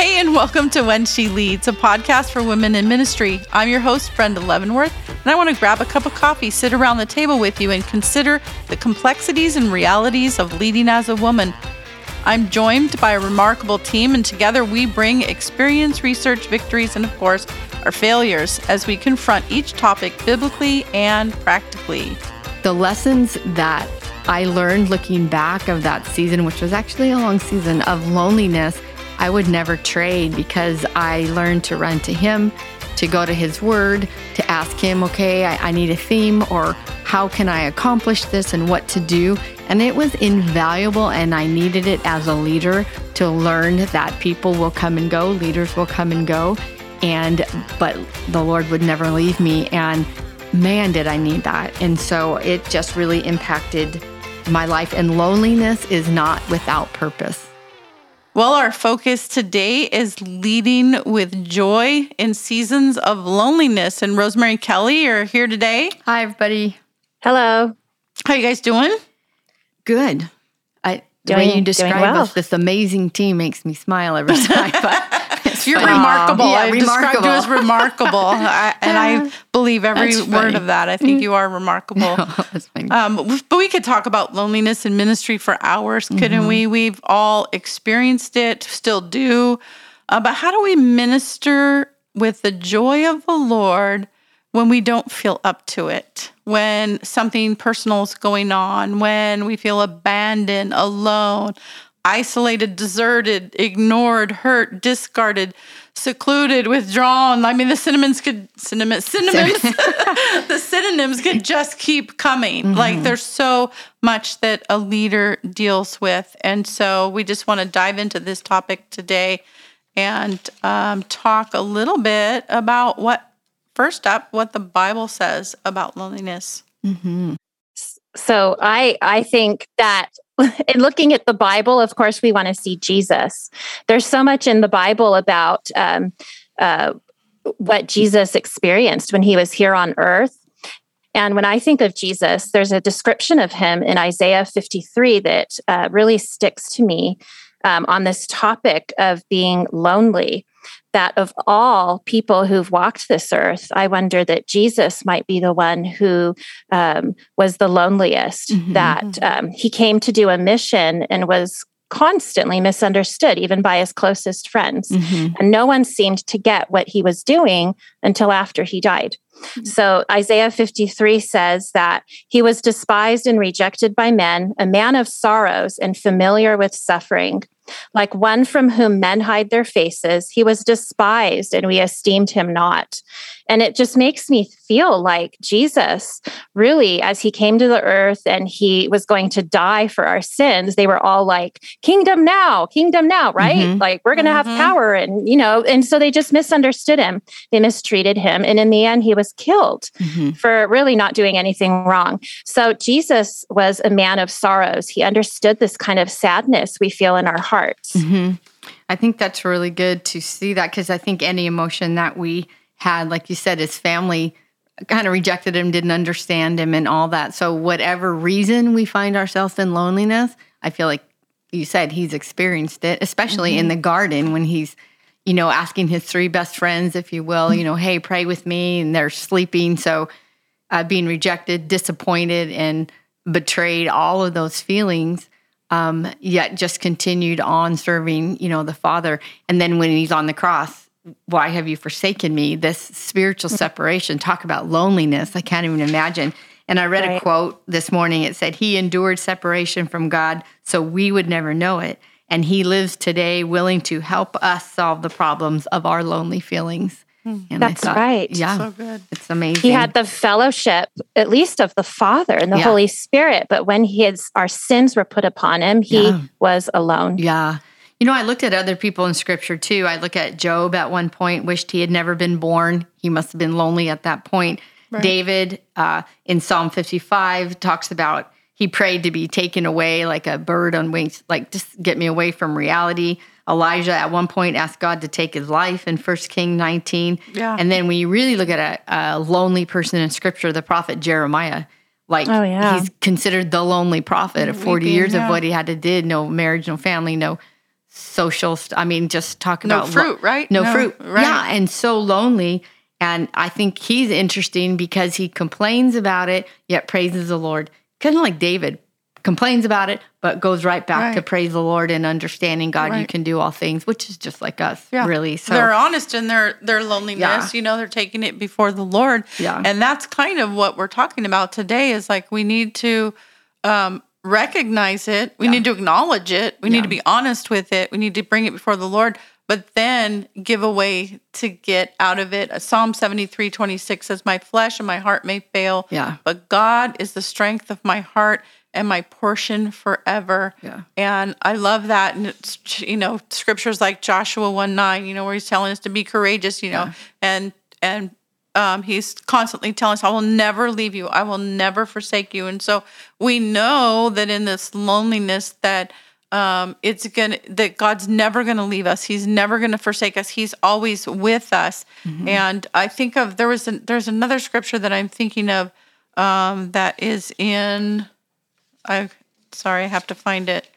Hey, and welcome to When She Leads, a podcast for women in ministry. I'm your host, Brenda Leavenworth, and I want to grab a cup of coffee, sit around the table with you, and consider the complexities and realities of leading as a woman. I'm joined by a remarkable team, and together we bring experience, research, victories, and of course, our failures as we confront each topic biblically and practically. The lessons that I learned looking back of that season, which was actually a long season of loneliness, I would never trade because I learned to run to Him, to go to His Word, to ask Him, okay, I, I need a theme or how can I accomplish this and what to do. And it was invaluable, and I needed it as a leader to learn that people will come and go, leaders will come and go, and but the Lord would never leave me. And man, did I need that. And so it just really impacted my life. And loneliness is not without purpose. Well, our focus today is leading with joy in seasons of loneliness. And Rosemary Kelly, you're here today. Hi, everybody. Hello. How you guys doing? Good. I, the Doing- way you describe doing well. us, this amazing team makes me smile every time. You're funny. remarkable. Yeah, I described you remarkable. as remarkable, I, and I believe every word of that. I think you are remarkable. Um, but we could talk about loneliness in ministry for hours, couldn't we? We've all experienced it, still do. Uh, but how do we minister with the joy of the Lord when we don't feel up to it? When something personal is going on, when we feel abandoned, alone, isolated, deserted, ignored, hurt, discarded, secluded, withdrawn. I mean, the synonyms could cinnamon synonyms. the synonyms could just keep coming. Like there's so much that a leader deals with, and so we just want to dive into this topic today and um, talk a little bit about what. First up, what the Bible says about loneliness. So I I think that in looking at the Bible, of course, we want to see Jesus. There's so much in the Bible about um, uh, what Jesus experienced when he was here on earth. And when I think of Jesus, there's a description of him in Isaiah 53 that uh, really sticks to me um, on this topic of being lonely. That of all people who've walked this earth, I wonder that Jesus might be the one who um, was the loneliest, Mhm. that um, he came to do a mission and was constantly misunderstood, even by his closest friends. Mhm. And no one seemed to get what he was doing until after he died. So Isaiah 53 says that he was despised and rejected by men, a man of sorrows and familiar with suffering. Like one from whom men hide their faces, he was despised and we esteemed him not. And it just makes me feel like Jesus, really, as he came to the earth and he was going to die for our sins, they were all like, Kingdom now, kingdom now, right? Mhm. Like we're going to Mhm. have power. And, you know, and so they just misunderstood him. They mistreated him. And in the end, he was killed Mhm. for really not doing anything wrong. So Jesus was a man of sorrows. He understood this kind of sadness we feel in our hearts. hmm I think that's really good to see that because I think any emotion that we had, like you said, his family kind of rejected him, didn't understand him, and all that. So, whatever reason we find ourselves in loneliness, I feel like you said he's experienced it, especially in the garden when he's, you know, asking his three best friends, if you will, you know, hey, pray with me, and they're sleeping. So, uh, being rejected, disappointed, and betrayed, all of those feelings um, yet just continued on serving, you know, the Father. And then when he's on the cross, why have you forsaken me? This spiritual separation, talk about loneliness. I can't even imagine. And I read a quote this morning. It said, He endured separation from God so we would never know it. And He lives today willing to help us solve the problems of our lonely feelings. And I That's right. Yeah, So good. it's amazing. He had the fellowship, at least of the Father and the Yeah. Holy Spirit, but when his our sins were put upon him, he Yeah. was alone. Yeah. You know, I looked at other people in scripture too. I look at Job at one point, wished he had never been born. He must have been lonely at that point. Right. David uh, in Psalm 55 talks about he prayed to be taken away like a bird on wings, like just get me away from reality. Elijah at one point asked God to take his life in 1 King 19. Yeah. And then when you really look at a, a lonely person in scripture, the prophet Jeremiah, like Oh, yeah. he's considered the lonely prophet of 40 Weeping, years yeah. of what he had to did, no marriage, no family, no social. St- I mean, just talk No about lo- fruit, right? no, No, fruit. right. Yeah, and so lonely. And I think he's interesting because he complains about it, yet praises the Lord. Kind of like David complains about it, but goes right back to praise the Lord and understanding God, you can do all things, which is just like us, Yeah. really. So they're honest in their their loneliness. Yeah. You know, they're taking it before the Lord. Yeah. and that's kind of what we're talking about today. Is like we need to um, recognize it. We Yeah. need to acknowledge it. We need to be honest with it. We need to bring it before the Lord. But then give a way to get out of it. Psalm 73 26 says, My flesh and my heart may fail, Yeah. but God is the strength of my heart and my portion forever. Yeah. And I love that. And it's, you know, scriptures like Joshua 1 9, you know, where he's telling us to be courageous, you know, Yeah. and, and, um, he's constantly telling us, I will never leave you. I will never forsake you. And so we know that in this loneliness that, um, it's gonna that God's never gonna leave us. He's never gonna forsake us. He's always with us. And I think of there was an, there's another scripture that I'm thinking of um, that is in. I sorry, I have to find it.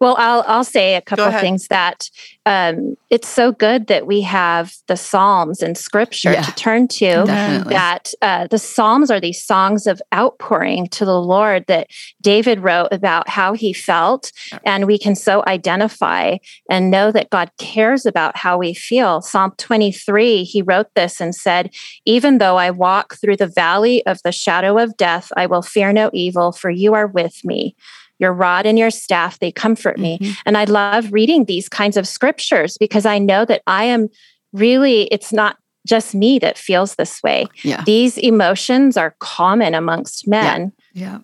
Well, I'll I'll say a couple ahead. things that um, it's so good that we have the Psalms and Scripture Yeah. to turn to. Definitely. That uh, the Psalms are these songs of outpouring to the Lord that David wrote about how he felt, and we can so identify and know that God cares about how we feel. Psalm twenty three, he wrote this and said, "Even though I walk through the valley of the shadow of death, I will fear no evil, for you are with me." Your rod and your staff, they comfort me. Mhm. And I love reading these kinds of scriptures because I know that I am really, it's not just me that feels this way. Yeah. These emotions are common amongst men. Yeah.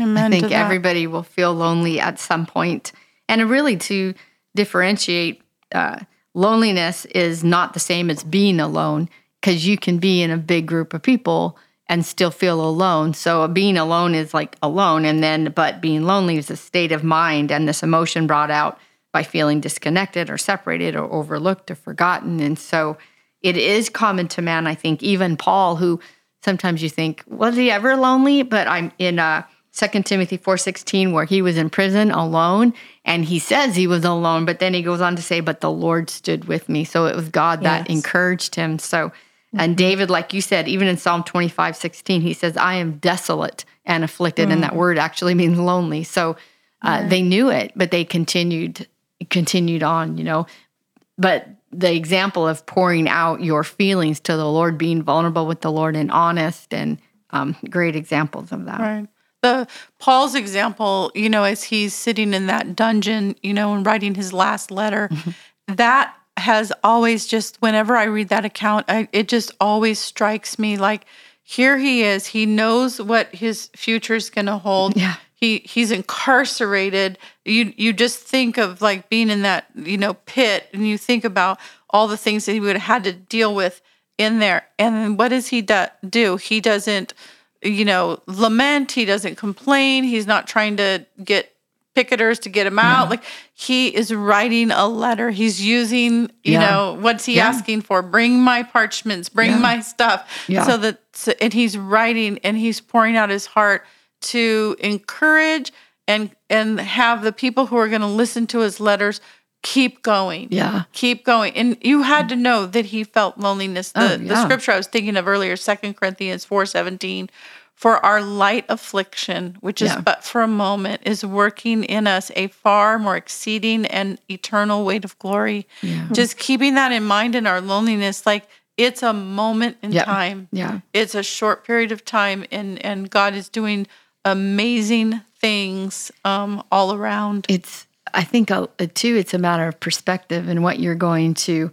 Amen. I think everybody will feel lonely at some point. And really, to differentiate, uh, loneliness is not the same as being alone because you can be in a big group of people and still feel alone. So being alone is like alone, and then but being lonely is a state of mind and this emotion brought out by feeling disconnected or separated or overlooked or forgotten. And so it is common to man. I think even Paul, who sometimes you think was he ever lonely, but I'm in uh, 2 Timothy 4:16 where he was in prison alone and he says he was alone but then he goes on to say but the Lord stood with me so it was God that Yes. encouraged him so and David like you said even in Psalm 25:16 he says I am desolate and afflicted and that word actually means lonely. So uh, they knew it but they continued continued on you know. But the example of pouring out your feelings to the Lord being vulnerable with the Lord and honest and um, great examples of that. Right. The Paul's example, you know, as he's sitting in that dungeon, you know, and writing his last letter, that has always just whenever I read that account, I, it just always strikes me like here he is. He knows what his future is going to hold. Yeah. He he's incarcerated. You you just think of like being in that, you know, pit and you think about all the things that he would have had to deal with in there. And what does he do? do? He doesn't you know, lament. He doesn't complain. He's not trying to get picketers to get him out. Like he is writing a letter. He's using, you Yeah. know, what's he Yeah. asking for? Bring my parchments, bring Yeah. my stuff. Yeah. So that, so- and he's writing and he's pouring out his heart to encourage and and have the people who are going to listen to his letters keep going Yeah. keep going and you had to know that he felt loneliness the, Oh, the scripture i was thinking of earlier second corinthians 4 17 for our light affliction which is Yeah. but for a moment is working in us a far more exceeding and eternal weight of glory Yeah. just keeping that in mind in our loneliness like it's a moment in Yep. time Yeah. it's a short period of time and and god is doing amazing things um all around It's, I think, uh, too, it's a matter of perspective and what you're going to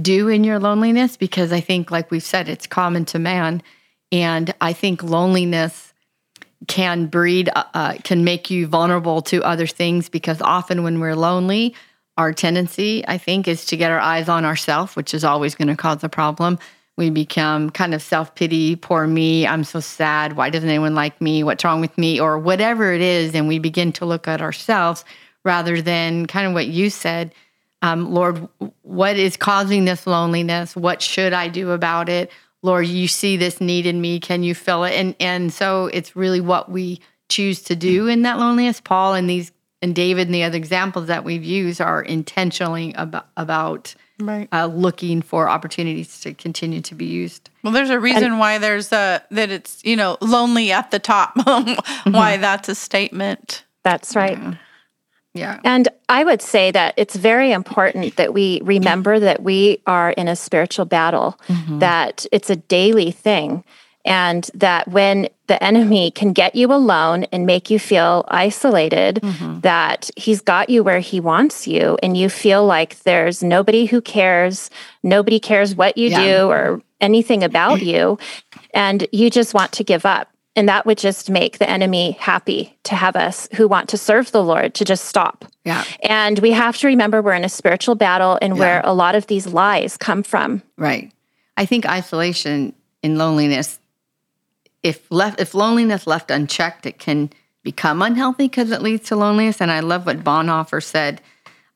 do in your loneliness because I think, like we've said, it's common to man. And I think loneliness can breed, uh, uh, can make you vulnerable to other things because often when we're lonely, our tendency, I think, is to get our eyes on ourselves, which is always going to cause a problem. We become kind of self pity, poor me, I'm so sad. Why doesn't anyone like me? What's wrong with me? Or whatever it is. And we begin to look at ourselves rather than kind of what you said um, Lord, what is causing this loneliness? What should I do about it? Lord, you see this need in me. Can you fill it? And and so it's really what we choose to do in that loneliness. Paul and these and David and the other examples that we've used are intentionally about about Right. uh, looking for opportunities to continue to be used. Well, there's a reason why there's a that it's you know lonely at the top. why that's a statement. That's right. Yeah. And I would say that it's very important that we remember that we are in a spiritual battle, mm-hmm. that it's a daily thing, and that when the enemy can get you alone and make you feel isolated, mm-hmm. that he's got you where he wants you, and you feel like there's nobody who cares, nobody cares what you Yeah. do or anything about you, and you just want to give up. And that would just make the enemy happy to have us who want to serve the Lord to just stop. Yeah. And we have to remember we're in a spiritual battle and where a lot of these lies come from. Right. I think isolation and loneliness, if left, if loneliness left unchecked, it can become unhealthy because it leads to loneliness. And I love what Bonhoeffer said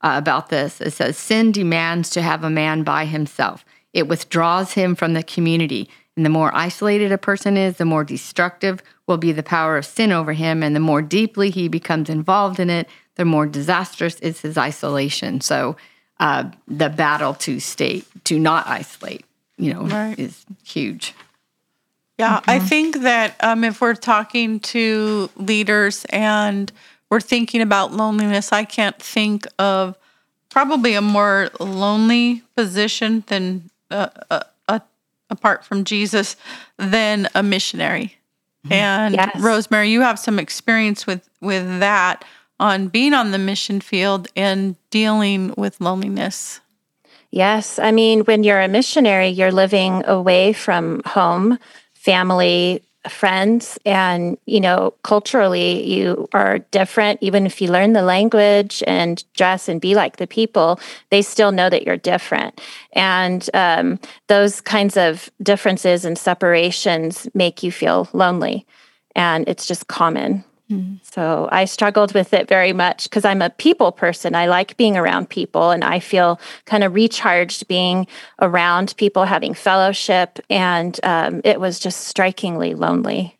uh, about this. It says, "Sin demands to have a man by himself. It withdraws him from the community." And the more isolated a person is, the more destructive will be the power of sin over him. And the more deeply he becomes involved in it, the more disastrous is his isolation. So, uh, the battle to stay, to not isolate, you know, Right. is huge. Yeah, I think that um, if we're talking to leaders and we're thinking about loneliness, I can't think of probably a more lonely position than uh, uh, apart from Jesus than a missionary. Mm-hmm. And Yes. Rosemary, you have some experience with with that on being on the mission field and dealing with loneliness. Yes. I mean, when you're a missionary, you're living away from home, family, friends, and, you know, culturally, you are different. Even if you learn the language and dress and be like the people, they still know that you're different. And um, those kinds of differences and separations make you feel lonely. And it's just common. So I struggled with it very much because I'm a people person. I like being around people and I feel kind of recharged being around people, having fellowship. And um, it was just strikingly lonely.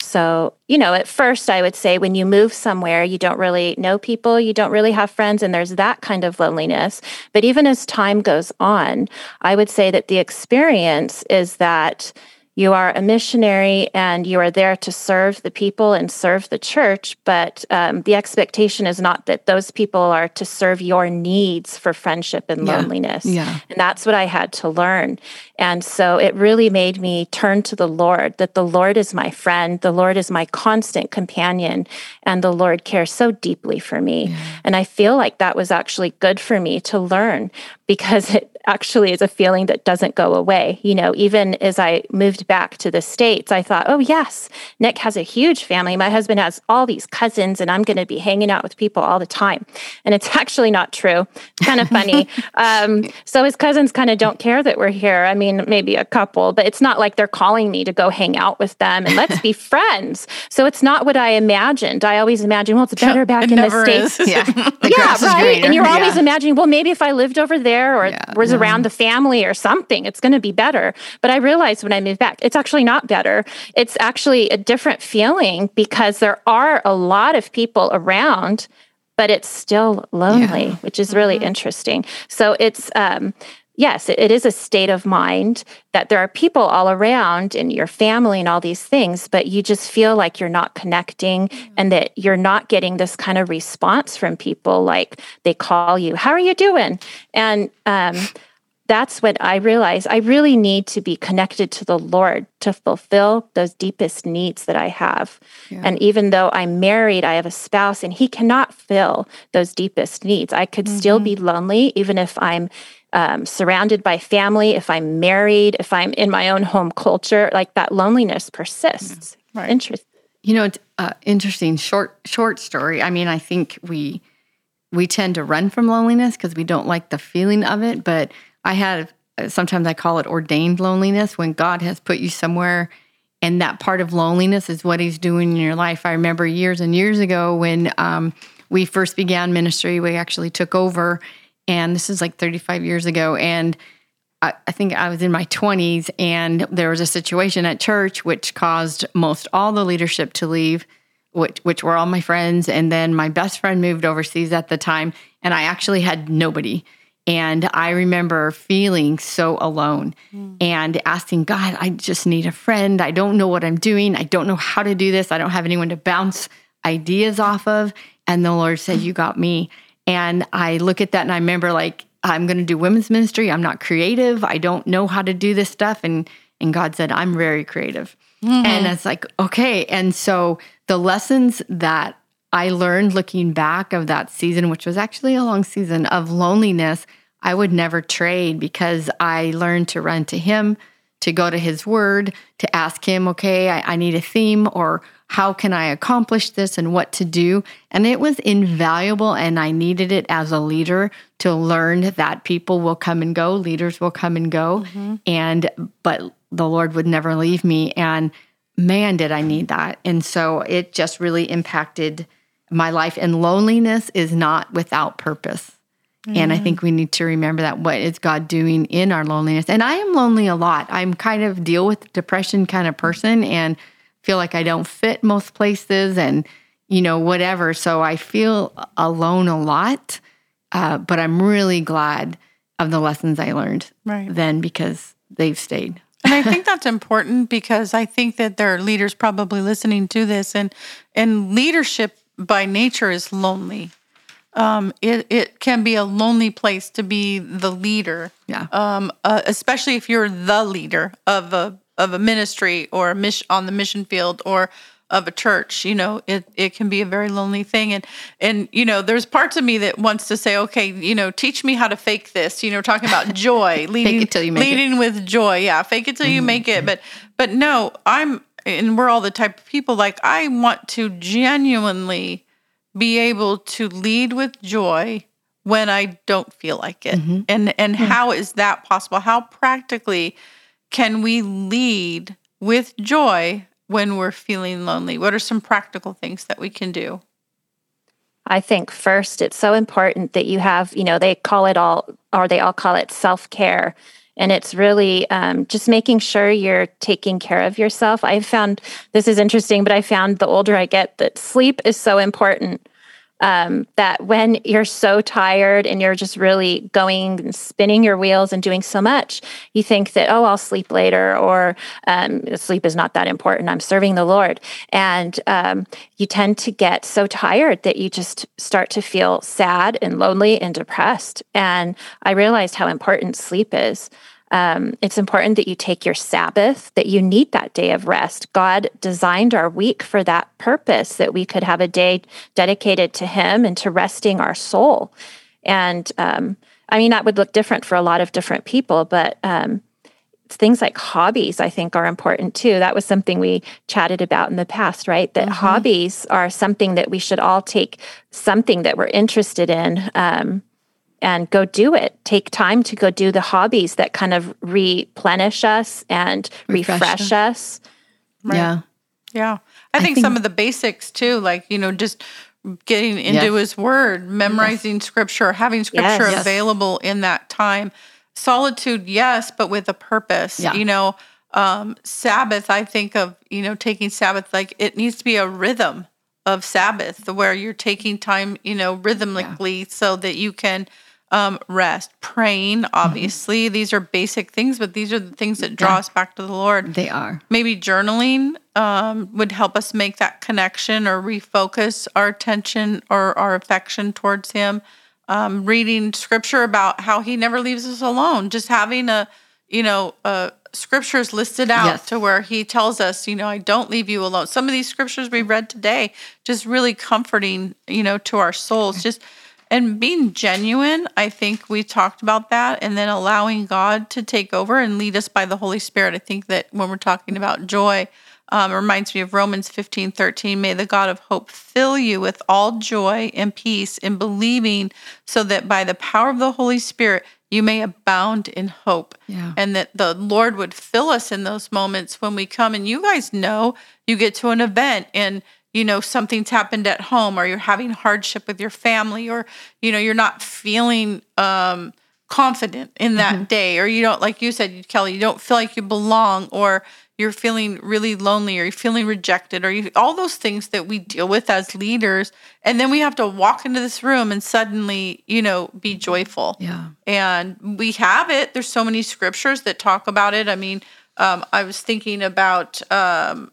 So, you know, at first, I would say when you move somewhere, you don't really know people, you don't really have friends, and there's that kind of loneliness. But even as time goes on, I would say that the experience is that you are a missionary and you are there to serve the people and serve the church, but um, the expectation is not that those people are to serve your needs for friendship and Yeah. loneliness. Yeah. And that's what I had to learn. And so it really made me turn to the Lord, that the Lord is my friend, the Lord is my constant companion, and the Lord cares so deeply for me. And I feel like that was actually good for me to learn because it actually is a feeling that doesn't go away. You know, even as I moved back to the States, I thought, oh, yes, Nick has a huge family. My husband has all these cousins, and I'm going to be hanging out with people all the time. And it's actually not true. It's kind of funny. um, so his cousins kind of don't care that we're here. I mean, maybe a couple, but it's not like they're calling me to go hang out with them and let's be friends. So it's not what I imagined. I always imagine, well, it's better back It in the States is. Yeah. The yeah, right. And you're Yeah. always imagining, well, maybe if I lived over there or Yeah, was around the family or something, it's going to be better. But I realized when I moved back, it's actually not better. It's actually a different feeling because there are a lot of people around, but it's still lonely, Yeah. which is really interesting. So it's, um, yes, it, is a state of mind that there are people all around and your family and all these things, but you just feel like you're not connecting and that you're not getting this kind of response from people. Like they call you, How are you doing? And, um, that's when I realized I really need to be connected to the Lord to fulfill those deepest needs that I have. And even though I'm married, I have a spouse, and he cannot fill those deepest needs. I could still be lonely, even if I'm um, surrounded by family, if I'm married, if I'm in my own home culture, like that loneliness persists. Right. Interesting. You know, it's uh, interesting short short story. I mean, I think we we tend to run from loneliness because we don't like the feeling of it. But I have sometimes I call it ordained loneliness when God has put you somewhere, and that part of loneliness is what He's doing in your life. I remember years and years ago when um, we first began ministry, we actually took over, and this is like 35 years ago, and I, I think I was in my 20s, and there was a situation at church which caused most all the leadership to leave. which which were all my friends, and then my best friend moved overseas at the time, and I actually had nobody. And I remember feeling so alone mm. and asking God, I just need a friend. I don't know what I'm doing. I don't know how to do this. I don't have anyone to bounce ideas off of. And the Lord said, You got me. And I look at that and I remember like, I'm going to do women's ministry. I'm not creative. I don't know how to do this stuff. And and God said, I'm very creative. Mm-hmm. And it's like, okay. And so the lessons that I learned looking back of that season, which was actually a long season of loneliness, I would never trade because I learned to run to Him, to go to His Word, to ask Him, okay, I, I need a theme or how can I accomplish this and what to do. And it was invaluable. And I needed it as a leader to learn that people will come and go, leaders will come and go. Mm-hmm. And, but the Lord would never leave me. And man, did I need that. And so it just really impacted my life. And loneliness is not without purpose. Mm-hmm. And I mm-hmm. think we need to remember that what is God doing in our loneliness? And I am lonely a lot. I'm kind of deal with depression kind of person. And feel like I don't fit most places and, you know, whatever. So I feel alone a lot. Uh, but I'm really glad of the lessons I learned right. then because they've stayed. and I think that's important because I think that there are leaders probably listening to this, and and leadership by nature is lonely. Um, it it can be a lonely place to be the leader. Yeah. Um, uh, especially if you're the leader of a of a ministry or a mission on the mission field or of a church you know it it can be a very lonely thing and and you know there's parts of me that wants to say okay you know teach me how to fake this you know talking about joy leading leading it. with joy yeah fake it till mm-hmm. you make it but but no i'm and we're all the type of people like i want to genuinely be able to lead with joy when i don't feel like it mm-hmm. and and mm-hmm. how is that possible how practically can we lead with joy when we're feeling lonely? What are some practical things that we can do? I think first, it's so important that you have, you know, they call it all, or they all call it self care. And it's really um, just making sure you're taking care of yourself. I've found this is interesting, but I found the older I get that sleep is so important um, that when you're so tired and you're just really going and spinning your wheels and doing so much, you think that, oh, I'll sleep later or um, sleep is not that important. I'm serving the Lord. And um, you tend to get so tired that you just start to feel sad and lonely and depressed. And I realized how important sleep is. Um, it's important that you take your Sabbath, that you need that day of rest. God designed our week for that purpose, that we could have a day dedicated to Him and to resting our soul. And um, I mean, that would look different for a lot of different people, but um, things like hobbies, I think, are important too. That was something we chatted about in the past, right? That mm-hmm. hobbies are something that we should all take something that we're interested in. And go do it. Take time to go do the hobbies that kind of replenish us and refresh, refresh us. Right. Yeah. Yeah. I, I think, think, some of the basics too, like, you know, just getting into yes. his word, memorizing yes. scripture, having scripture yes. available in that time. Solitude, yes, but with a purpose. Yeah. You know, um, Sabbath, I think of, you know, taking Sabbath like it needs to be a rhythm of Sabbath where you're taking time, you know, rhythmically yeah. so that you can um, rest, praying, mm-hmm. obviously. Mm-hmm. These are basic things, but these are the things that draw yeah. us back to the Lord. They are. Maybe journaling um, would help us make that connection or refocus our attention or our affection towards Him. Um, reading scripture about how He never leaves us alone, just having a, you know, a scriptures listed out yes. to where he tells us, you know, I don't leave you alone. Some of these scriptures we read today, just really comforting, you know, to our souls. Just and being genuine i think we talked about that and then allowing god to take over and lead us by the holy spirit i think that when we're talking about joy um, reminds me of romans 15 13 may the god of hope fill you with all joy and peace in believing so that by the power of the holy spirit you may abound in hope yeah. and that the lord would fill us in those moments when we come and you guys know you get to an event and you know something's happened at home or you're having hardship with your family or you know you're not feeling um, confident in that mm-hmm. day or you don't like you said kelly you don't feel like you belong or you're feeling really lonely or you're feeling rejected or you, all those things that we deal with as leaders. And then we have to walk into this room and suddenly you know be joyful. Yeah. and we have it. There's so many scriptures that talk about it. I mean um, i was thinking about um,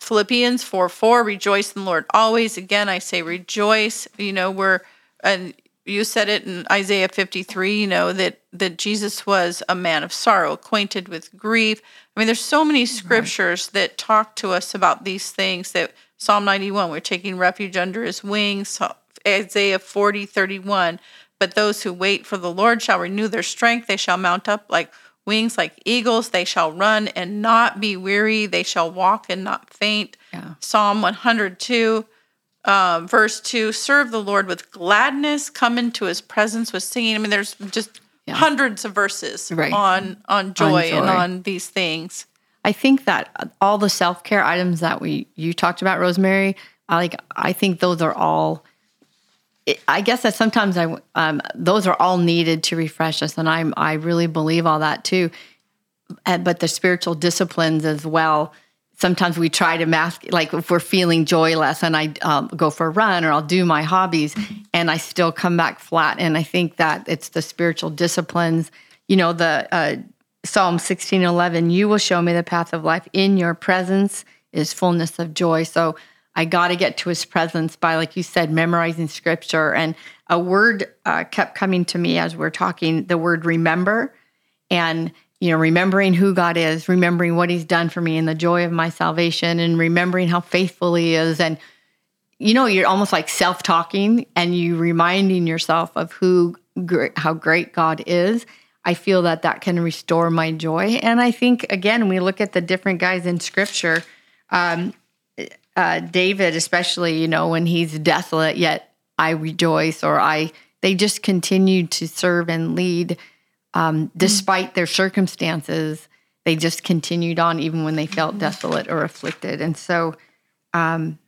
philippians 4 4 rejoice in the lord always again i say rejoice you know we're and you said it in Isaiah 53, you know, that that Jesus was a man of sorrow, acquainted with grief. I mean, there's so many mm-hmm. scriptures right. that talk to us about these things that Psalm 91, we're taking refuge under his wings, Isaiah 40, 31. But those who wait for the Lord shall renew their strength. They shall mount up like wings like eagles. They shall run and not be weary. They shall walk and not faint. Yeah. Psalm 102 um, verse 2 serve the Lord with gladness, come into his presence with singing. I mean, there's just yeah. hundreds of verses right. on, on joy, on joy and on these things. I think that all the self care items that we you talked about, Rosemary, I like I think those are all. I guess that sometimes I um, those are all needed to refresh us, and I'm I really believe all that too. But the spiritual disciplines as well sometimes we try to mask like if we're feeling joyless and i um, go for a run or i'll do my hobbies and i still come back flat and i think that it's the spiritual disciplines. You know the uh, psalm 16 11 you will show me the path of life. In your presence is fullness of joy. So i got to get to his presence by like you said memorizing scripture and a word uh, kept coming to me as we're talking the word remember and you know, remembering who God is, remembering what He's done for me and the joy of my salvation, and remembering how faithful He is. And, you know, you're almost like self talking and you reminding yourself of who, how great God is. I feel that that can restore my joy. And I think, again, we look at the different guys in scripture, um, uh, David, especially, you know, when he's desolate, yet I rejoice, or I, they just continued to serve and lead um, despite their circumstances, they just continued on even when they felt desolate or afflicted. And so, um,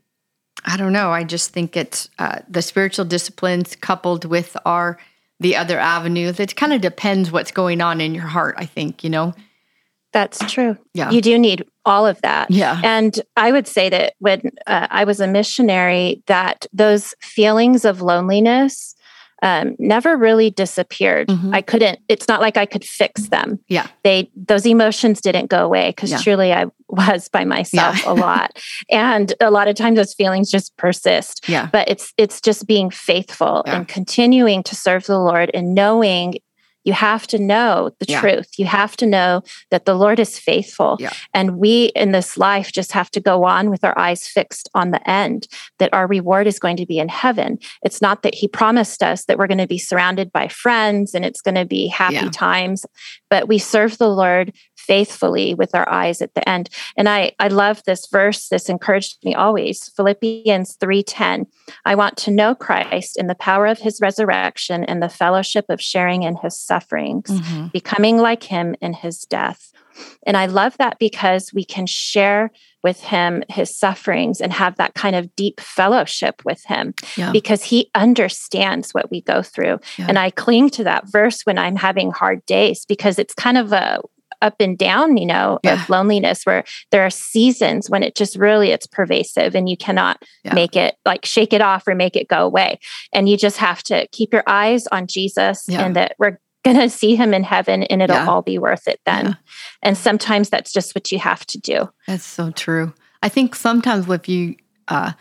I don't know. I just think it's uh, the spiritual disciplines coupled with our the other avenues. It kind of depends what's going on in your heart. I think you know. That's true. Yeah, you do need all of that. Yeah, and I would say that when uh, I was a missionary, that those feelings of loneliness um, never really disappeared. Mm-hmm. I couldn't, it's not like I could fix them. Yeah. They, those emotions didn't go away because yeah. truly I was by myself yeah. a lot. And a lot of times those feelings just persist. Yeah. But it's, it's just being faithful yeah. and continuing to serve the Lord and knowing you have to know the yeah. truth. You have to know that the Lord is faithful. Yeah. And we in this life just have to go on with our eyes fixed on the end, that our reward is going to be in heaven. It's not that He promised us that we're going to be surrounded by friends and it's going to be happy yeah. times, but we serve the Lord faithfully with our eyes at the end. And I I love this verse. This encouraged me always. Philippians 3:10. I want to know Christ in the power of his resurrection and the fellowship of sharing in his sufferings, mm-hmm. becoming like him in his death. And I love that because we can share with him his sufferings and have that kind of deep fellowship with him yeah. because he understands what we go through. Yeah. And I cling to that verse when I'm having hard days because it's kind of a up and down, you know, yeah. of loneliness where there are seasons when it just really it's pervasive and you cannot yeah. make it like shake it off or make it go away. And you just have to keep your eyes on Jesus yeah. and that we're going to see him in heaven and it'll all be worth it then. And sometimes that's just what you have to do. That's so true. I think sometimes if you uh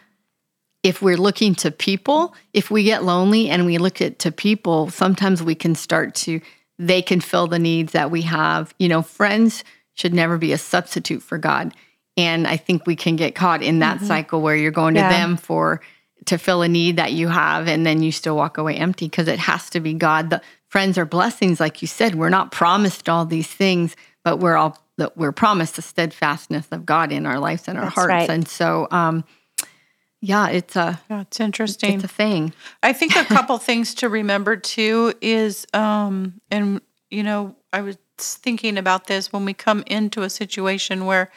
if we're looking to people, if we get lonely and we look at to people, sometimes we can start to they can fill the needs that we have. You know, friends should never be a substitute for God. And I think we can get caught in that mm-hmm. cycle where you're going to them for to fill a need that you have and then you still walk away empty because it has to be God. The friends are blessings like you said. We're not promised all these things, but we're all that we're promised the steadfastness of God in our lives and our That's hearts. Right. And so um yeah, it's a yeah, it's interesting. It's a thing. I think a couple things to remember too is um and you know, I was thinking about this when we come into a situation where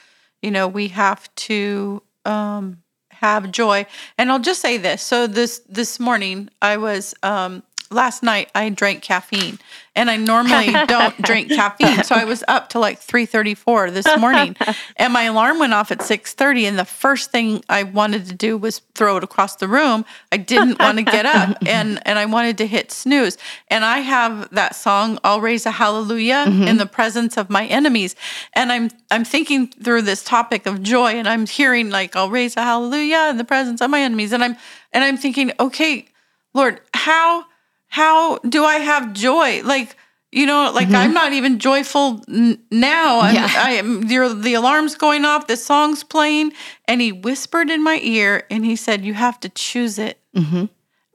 you know, we have to um have joy. And I'll just say this. So this this morning I was um last night I drank caffeine and I normally don't drink caffeine. So I was up to like 3:34 this morning and my alarm went off at 6:30 and the first thing I wanted to do was throw it across the room. I didn't want to get up and and I wanted to hit snooze. And I have that song I'll raise a hallelujah mm-hmm. in the presence of my enemies. And I'm I'm thinking through this topic of joy and I'm hearing like I'll raise a hallelujah in the presence of my enemies and I'm and I'm thinking, okay, Lord, how how do I have joy? Like, you know, like mm-hmm. I'm not even joyful n- now. I'm, yeah. I am the, alarm's going off, the song's playing, and he whispered in my ear and he said, "You have to choose it." Mm-hmm.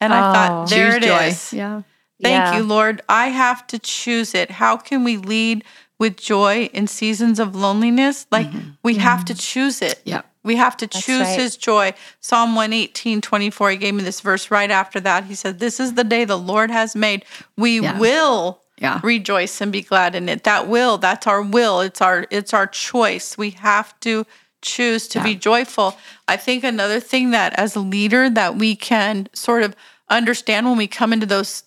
And I thought, oh. there it joy. is. Yeah. Thank yeah. you, Lord. I have to choose it. How can we lead with joy in seasons of loneliness? Like mm-hmm. we have to choose it. Yeah. We have to choose right. his joy. Psalm 118, 24, he gave me this verse right after that. He said, This is the day the Lord has made. We yeah. will yeah. rejoice and be glad in it. That will, that's our will. It's our it's our choice. We have to choose to yeah. be joyful. I think another thing that as a leader that we can sort of understand when we come into those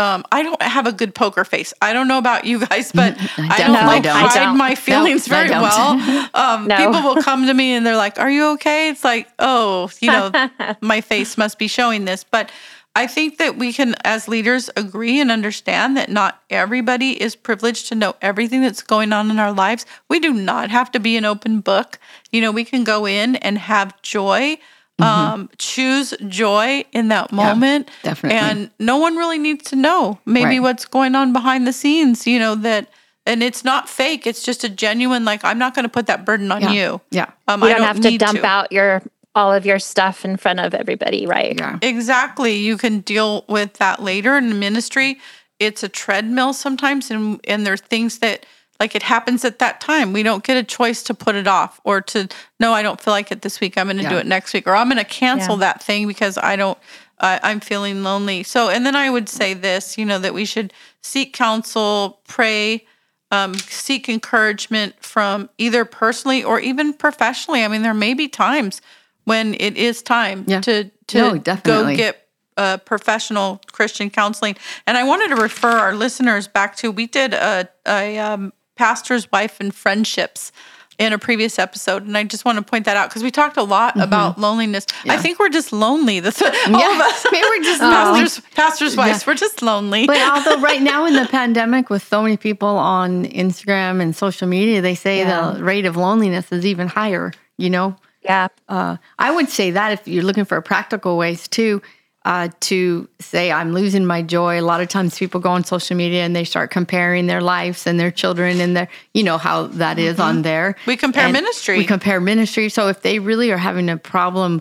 um, I don't have a good poker face. I don't know about you guys, but I don't no, like I don't. hide my feelings no, very well. Um, no. People will come to me and they're like, "Are you okay?" It's like, "Oh, you know, my face must be showing this." But I think that we can, as leaders, agree and understand that not everybody is privileged to know everything that's going on in our lives. We do not have to be an open book. You know, we can go in and have joy Mm-hmm. Um, choose joy in that moment. Yeah, definitely. And no one really needs to know maybe right. what's going on behind the scenes, you know, that and it's not fake. It's just a genuine like I'm not going to put that burden on yeah. you. Yeah. Um, you don't, don't have to dump to. out your all of your stuff in front of everybody, right? Yeah. Exactly. You can deal with that later in ministry. It's a treadmill sometimes and and there's things that like it happens at that time. We don't get a choice to put it off or to no, I don't feel like it this week. I'm going to yeah. do it next week, or I'm going to cancel yeah. that thing because I don't. Uh, I'm feeling lonely. So, and then I would say this, you know, that we should seek counsel, pray, um, seek encouragement from either personally or even professionally. I mean, there may be times when it is time yeah. to to no, go get uh, professional Christian counseling. And I wanted to refer our listeners back to we did a, a um, pastor's wife and friendships in a previous episode, and I just want to point that out because we talked a lot mm-hmm. about loneliness. Yeah. I think we're just lonely. All yeah. of us. Maybe we're just pastors, pastors' wives. Yeah. We're just lonely. But although right now in the pandemic, with so many people on Instagram and social media, they say yeah. the rate of loneliness is even higher. You know. Yeah. Uh, I would say that if you're looking for practical ways too, uh, to say I'm losing my joy. A lot of times people go on social media and they start comparing their lives and their children and their, you know, how that is mm-hmm. on there. We compare and ministry. We compare ministry. So if they really are having a problem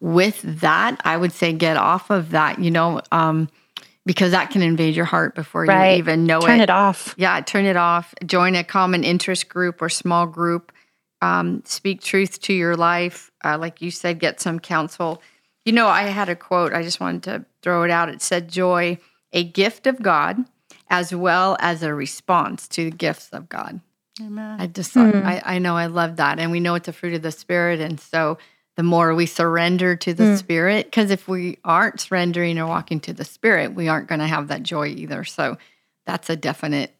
with that, I would say get off of that, you know, um, because that can invade your heart before right. you even know turn it. Turn it off. Yeah, turn it off. Join a common interest group or small group. Um, speak truth to your life. Uh, like you said, get some counsel you know, I had a quote, I just wanted to throw it out. It said, Joy, a gift of God, as well as a response to the gifts of God. Amen. I just thought, mm. I, I know I love that. And we know it's a fruit of the Spirit. And so the more we surrender to the mm. Spirit, because if we aren't surrendering or walking to the Spirit, we aren't going to have that joy either. So that's a definite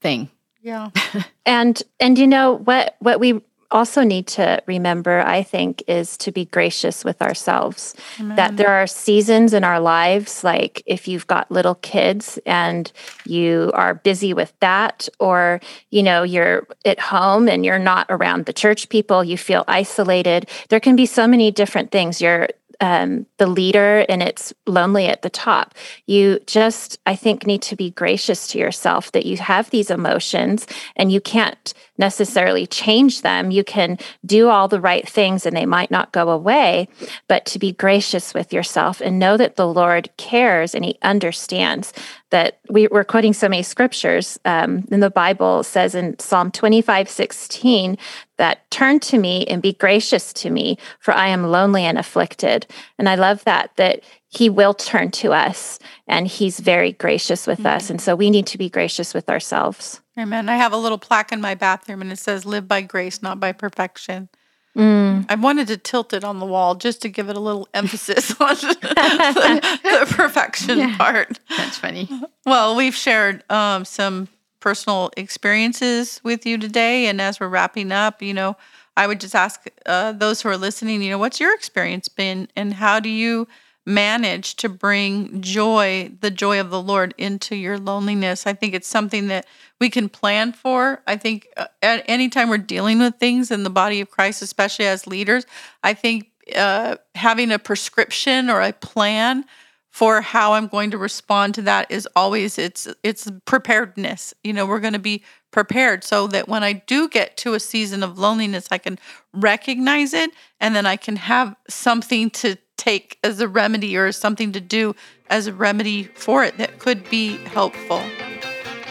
thing. Yeah. and and you know what what we also need to remember, I think, is to be gracious with ourselves. Amen. That there are seasons in our lives, like if you've got little kids and you are busy with that, or, you know, you're at home and you're not around the church people, you feel isolated. There can be so many different things. You're um, the leader and it's lonely at the top. You just, I think, need to be gracious to yourself that you have these emotions and you can't necessarily change them. You can do all the right things and they might not go away, but to be gracious with yourself and know that the Lord cares and He understands that we, are quoting so many scriptures um, in the Bible says in Psalm 25, 16, that turn to me and be gracious to me, for I am lonely and afflicted. And I love that, that he will turn to us and he's very gracious with mm-hmm. us. And so we need to be gracious with ourselves. Amen. I have a little plaque in my bathroom and it says, Live by grace, not by perfection. Mm. I wanted to tilt it on the wall just to give it a little emphasis on the, the perfection Yeah. part. That's funny. Well, we've shared um, some personal experiences with you today. And as we're wrapping up, you know, I would just ask uh, those who are listening, you know, what's your experience been and how do you manage to bring joy, the joy of the Lord, into your loneliness? I think it's something that we can plan for. I think uh, at any time we're dealing with things in the body of Christ, especially as leaders, I think uh, having a prescription or a plan for how I'm going to respond to that is always it's it's preparedness. You know, we're going to be prepared so that when I do get to a season of loneliness, I can recognize it and then I can have something to take as a remedy or something to do as a remedy for it that could be helpful.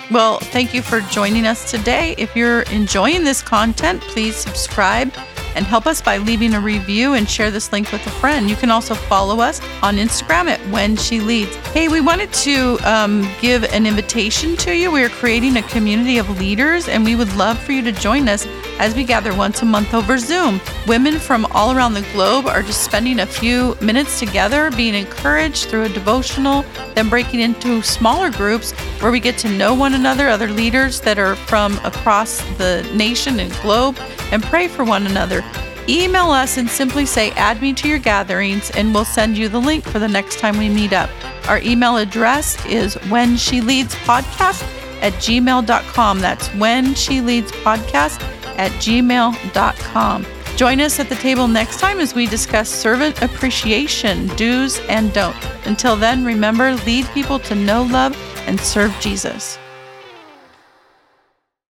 Well, thank you for joining us today. If you're enjoying this content, please subscribe and help us by leaving a review and share this link with a friend. You can also follow us on Instagram at When She Leads. Hey, we wanted to um, give an invitation to you. We are creating a community of leaders, and we would love for you to join us as we gather once a month over Zoom. Women from all around the globe are just spending a few minutes together, being encouraged through a devotional, then breaking into smaller groups where we get to know one another, other leaders that are from across the nation and globe, and pray for one another. Email us and simply say, add me to your gatherings, and we'll send you the link for the next time we meet up. Our email address is when she leads podcast at gmail.com. That's when she leads podcast at gmail.com. Join us at the table next time as we discuss servant appreciation, do's and don't. Until then, remember lead people to know, love, and serve Jesus.